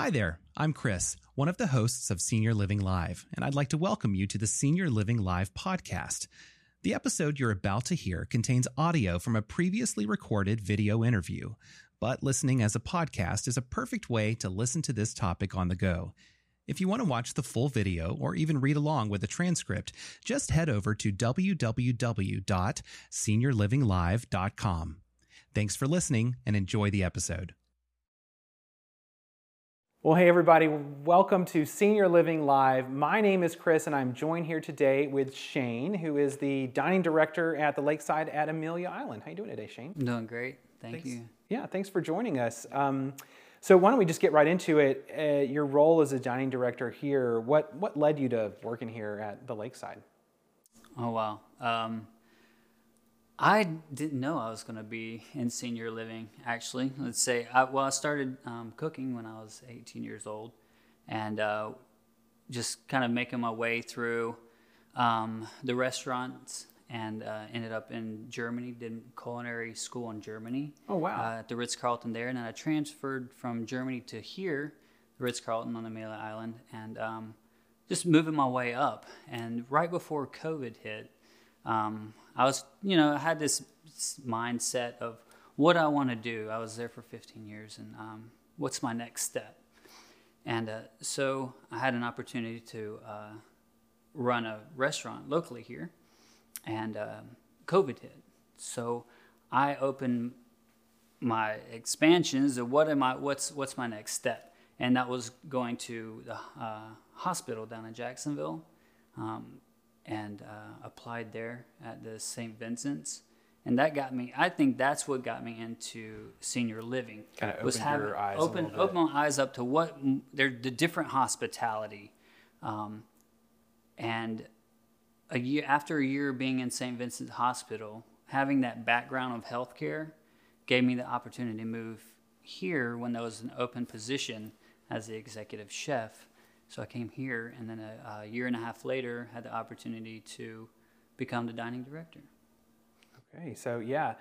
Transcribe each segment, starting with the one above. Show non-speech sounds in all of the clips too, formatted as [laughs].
Hi there, I'm Chris, one of the hosts of Senior Living Live, and I'd like to welcome you to the Senior Living Live podcast. The episode you're about to hear contains audio from a previously recorded video interview, but listening as a podcast is a perfect way to listen to this topic on the go. If you want to watch the full video or even read along with the transcript, just head over to www.seniorlivinglive.com. Thanks for listening and enjoy the episode. Well, hey, everybody, welcome to Senior Living Live. My name is Chris, and I'm joined here today with Shane, who is the dining director at the Lakeside at Amelia Island. How you doing today, Shane? I'm doing great. Thank thanks. you. Yeah, thanks for joining us. Um, so, why don't we just get right into it? Uh, your role as a dining director here, what, what led you to working here at the Lakeside? Oh, wow. Um, I didn't know I was going to be in senior living, actually. Let's say, I, well, I started um, cooking when I was 18 years old and uh, just kind of making my way through um, the restaurants and uh, ended up in Germany, did culinary school in Germany. Oh, wow. Uh, at the Ritz Carlton there. And then I transferred from Germany to here, the Ritz Carlton on Amelia Island, and um, just moving my way up. And right before COVID hit, um, I was, you know, I had this mindset of what I want to do. I was there for 15 years, and um, what's my next step? And uh, so I had an opportunity to uh, run a restaurant locally here and uh, COVID hit. So I opened my expansions of what am I, what's what's my next step, and that was going to the uh, hospital down in Jacksonville, um, and uh, applied there at the St. Vincent's, and that got me. I think that's what got me into senior living. Kind of was opened having your eyes open open my eyes up to what they're the different hospitality, um, and a year after a year being in St. Vincent's Hospital, having that background of healthcare gave me the opportunity to move here when there was an open position as the executive chef. So I came here, and then a, a year and a half later, had the opportunity to become the dining director. Okay, so yeah.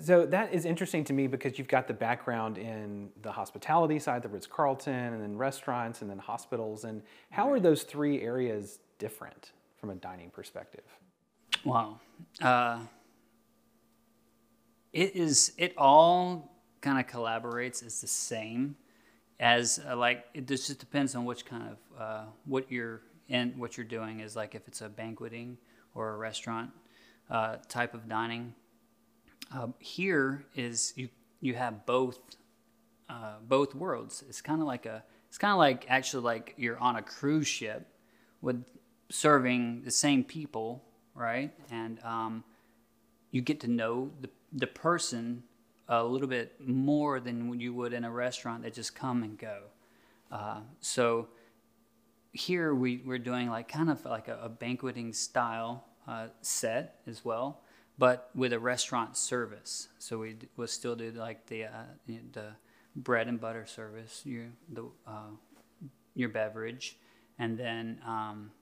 So that is interesting to me because you've got the background in the hospitality side, the Ritz Carlton, and then restaurants, and then hospitals. And how are those three areas different from a dining perspective? Wow. Uh, it is, it all kind of collaborates as the same as uh, like, it just depends on which kind of, uh, what you're in, what you're doing is like if it's a banqueting or a restaurant uh, type of dining. Um, here is you, you have both, uh, both worlds. It's kind of like a, it's kind of like actually like you're on a cruise ship with serving the same people, right? And um, you get to know the, the person a little bit more than you would in a restaurant that just come and go. Uh, so here we, we're doing like kind of like a, a banqueting style uh, set as well, but with a restaurant service. So we will still do like the, uh, the bread and butter service, your, the, uh, your beverage, and then um,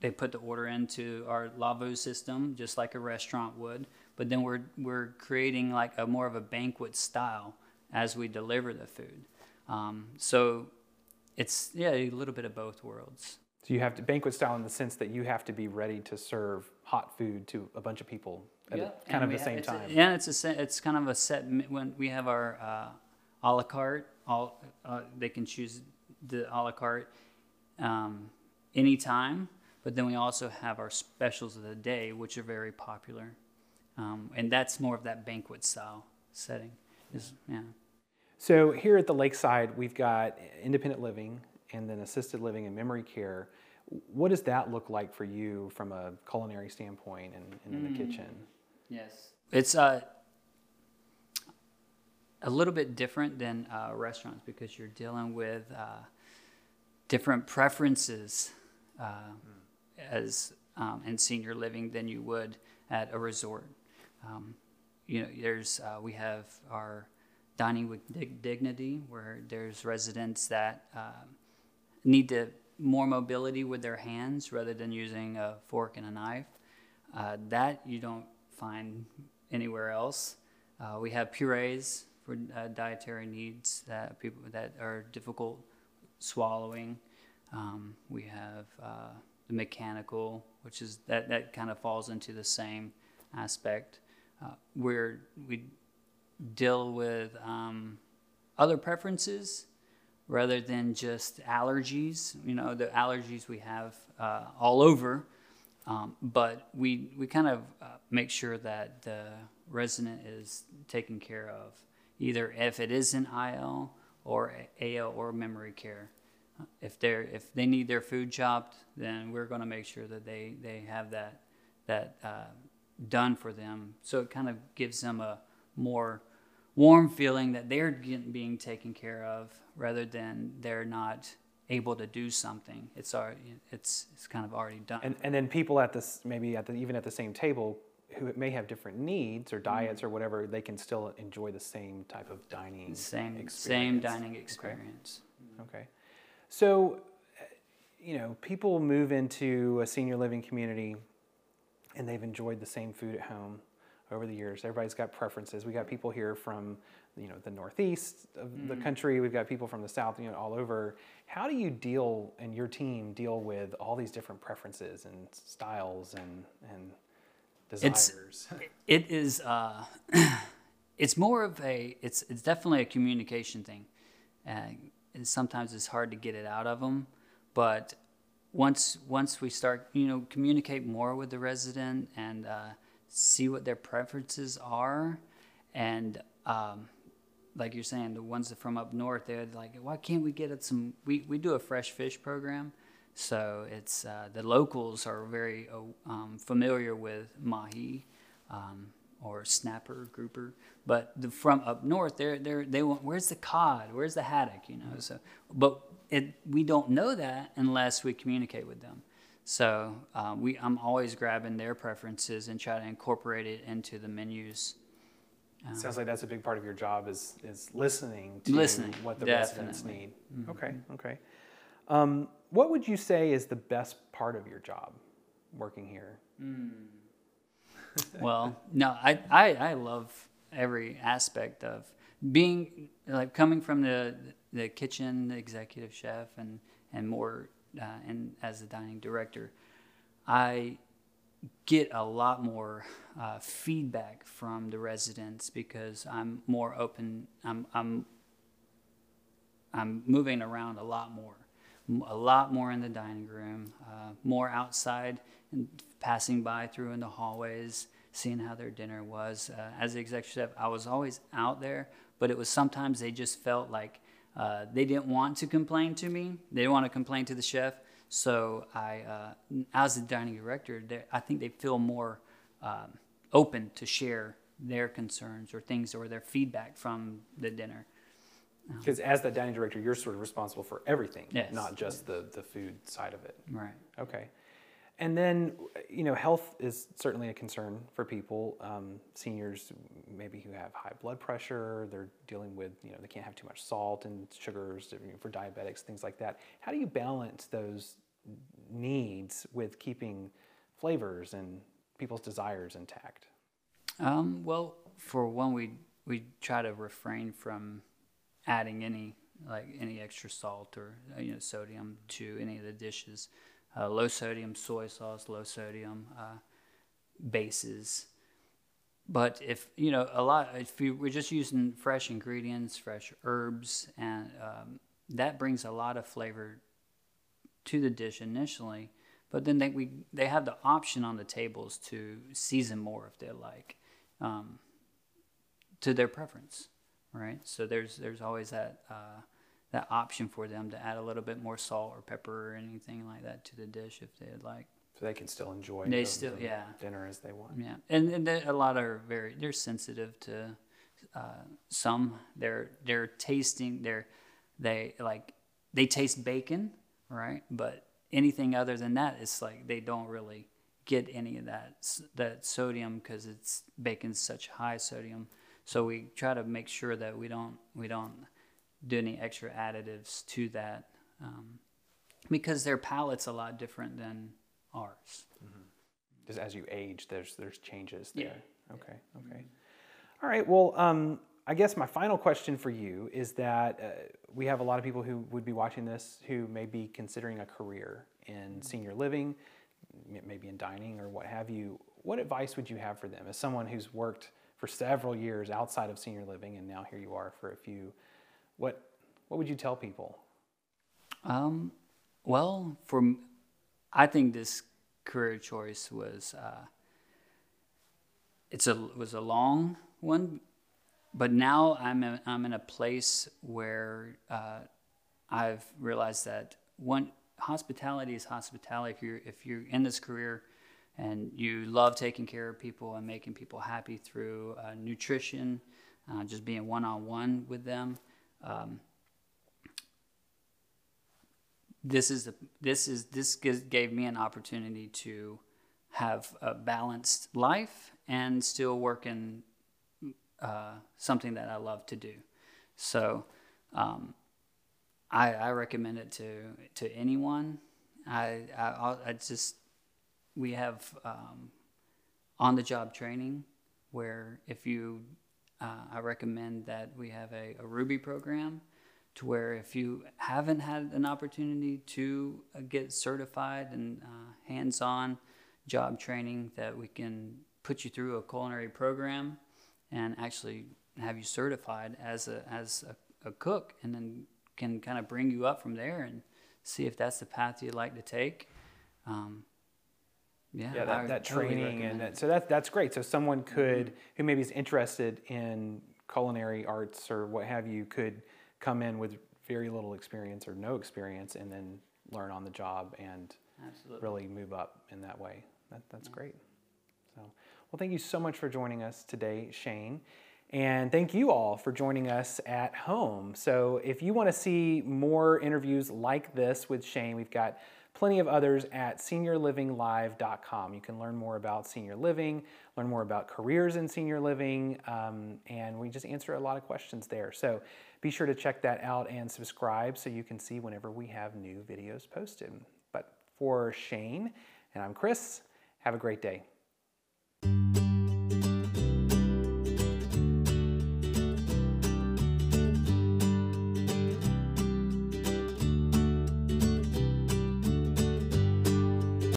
they put the order into our Lavo system, just like a restaurant would. But then we're we're creating like a more of a banquet style as we deliver the food. Um, so it's yeah, a little bit of both worlds. So you have to banquet style in the sense that you have to be ready to serve hot food to a bunch of people at Yeah, kind of the ha- same it's a- time. yeah, it's a set, it's kind of a set when we have our uh, a la carte. All uh, they can choose the a la carte um, anytime, but then we also have our specials of the day, which are very popular, um, and that's more of that banquet style setting. Is yeah. So here at the Lakeside, we've got independent living and then assisted living and memory care. What does that look like for you from a culinary standpoint and, and in Mm. the kitchen? Yes. It's uh, a little bit different than uh, restaurants because you're dealing with uh, different preferences uh, as um, in senior living than you would at a resort. Um, you know, there's uh, we have our dining with dig- dignity where there's residents that um need to more mobility with their hands rather than using a fork and a knife. Uh, that you don't find anywhere else. Uh, we have purees for uh, dietary needs that people that are difficult swallowing. Um, we have uh, the mechanical, which is that that kind of falls into the same aspect. Uh, where we deal with um, other preferences rather than just allergies. You know, the allergies we have uh, all over, um, but we we kind of uh, make sure that the resident is taken care of, either if it is an IL or AL or memory care. If they're if they need their food chopped, then we're going to make sure that they they have that that uh, done for them. So it kind of gives them a more warm feeling that they're getting, being taken care of rather than they're not able to do something. It's already, it's it's kind of already done. And, and then people at this maybe at the, even at the same table who may have different needs or mm-hmm. diets or whatever, they can still enjoy the same type of dining same experience. same dining experience. Okay. okay. So, you know, people move into a senior living community and they've enjoyed the same food at home over the years. Everybody's got preferences. We got people here from you know the northeast of mm. the country. We've got people from the south, you know, all over. How do you deal and your team deal with all these different preferences and styles and and desires? It's, [laughs] it is. Uh, [clears throat] it's more of a. It's it's definitely a communication thing. Uh, and sometimes it's hard to get it out of them, but once once we start, you know, communicate more with the resident and uh, see what their preferences are, and um, like you're saying, the ones from up north, they're like, why can't we get some? We we do a fresh fish program, so it's uh, the locals are very uh, um, familiar with mahi. Um, or snapper grouper, but the, from up north, they're, they're, they want where's the cod, where's the haddock, you know. So, but it, we don't know that unless we communicate with them. So um, we, I'm always grabbing their preferences and try to incorporate it into the menus. Um, Sounds like that's a big part of your job is is listening to listening, what the definitely. residents need. Mm-hmm. Okay, okay. Um, what would you say is the best part of your job working here? Mm. well, no, I, I I love every aspect of being like coming from the the kitchen executive chef and and more uh, and as a dining director, I get a lot more uh, feedback from the residents because I'm more open. I'm I'm I'm moving around a lot more, a lot more in the dining room, uh, more outside and passing by through in the hallways, seeing how their dinner was. Uh, as the executive chef, I was always out there, but it was sometimes they just felt like uh, they didn't want to complain to me. They didn't want to complain to the chef. So I, uh, as the dining director, I think they feel more um, open to share their concerns or things or their feedback from the dinner. Because as the dining director, you're sort of responsible for everything, yes. not just the, the food side of it. Right. Okay. And then, you know, health is certainly a concern for people. Um, seniors, maybe who have high blood pressure, they're dealing with, you know, they can't have too much salt and sugars for diabetics, things like that. How do you balance those needs with keeping flavors and people's desires intact? Um, well, for one, we we try to refrain from adding any like any extra salt or you know sodium to any of the dishes uh, low sodium soy sauce, low sodium uh, bases. But if you know a lot, if you, we're just using fresh ingredients, fresh herbs, and um, that brings a lot of flavor to the dish initially. But then they we they have the option on the tables to season more if they like, um, to their preference, right? So there's there's always that. Uh, that option for them to add a little bit more salt or pepper or anything like that to the dish if they'd like. So they can still enjoy they the, still yeah dinner as they want. Yeah, and, and a lot are very they're sensitive to uh, some. They're they're tasting they're they like they taste bacon right, but anything other than that, it's like they don't really get any of that that sodium because it's bacon's such high sodium. So we try to make sure that we don't we don't do any extra additives to that um, because their palate's a lot different than ours. Mm-hmm. Just as you age, there's there's changes there. Yeah. Okay. Okay. All right. Well, um, I guess my final question for you is that uh, we have a lot of people who would be watching this who may be considering a career in senior living, maybe in dining or what have you. What advice would you have for them as someone who's worked for several years outside of senior living and now here you are for a few? What what would you tell people? Um, well, for I think this career choice was uh, it's a was a long one but now I'm in, I'm in a place where uh, I've realized that one hospitality is hospitality. If you're if you're in this career and you love taking care of people and making people happy through uh, nutrition, uh, just being one on one with them. Um, this is this is this gave me an opportunity to have a balanced life and still work in uh, something that I love to do. So um, I, I, recommend it to to anyone. I I, I just we have um, on the job training where if you uh, I recommend that we have a, a, Ruby program to where if you haven't had an opportunity to uh, get certified and uh, hands-on job training that we can put you through a culinary program and actually have you certified as a as a, a cook, and then can kind of bring you up from there and see if that's the path you'd like to take. Um, yeah, yeah, that, that training and that, so that that's great. So someone could mm-hmm. who maybe is interested in culinary arts or what have you could come in with very little experience or no experience and then learn on the job and Absolutely. really move up in that way. That, that's yeah. great. So. Well, thank you so much for joining us today, Shane. And thank you all for joining us at home. So, if you want to see more interviews like this with Shane, we've got plenty of others at seniorlivinglive.com. You can learn more about senior living, learn more about careers in senior living, um, and we just answer a lot of questions there. So, be sure to check that out and subscribe so you can see whenever we have new videos posted. But for Shane, and I'm Chris, have a great day.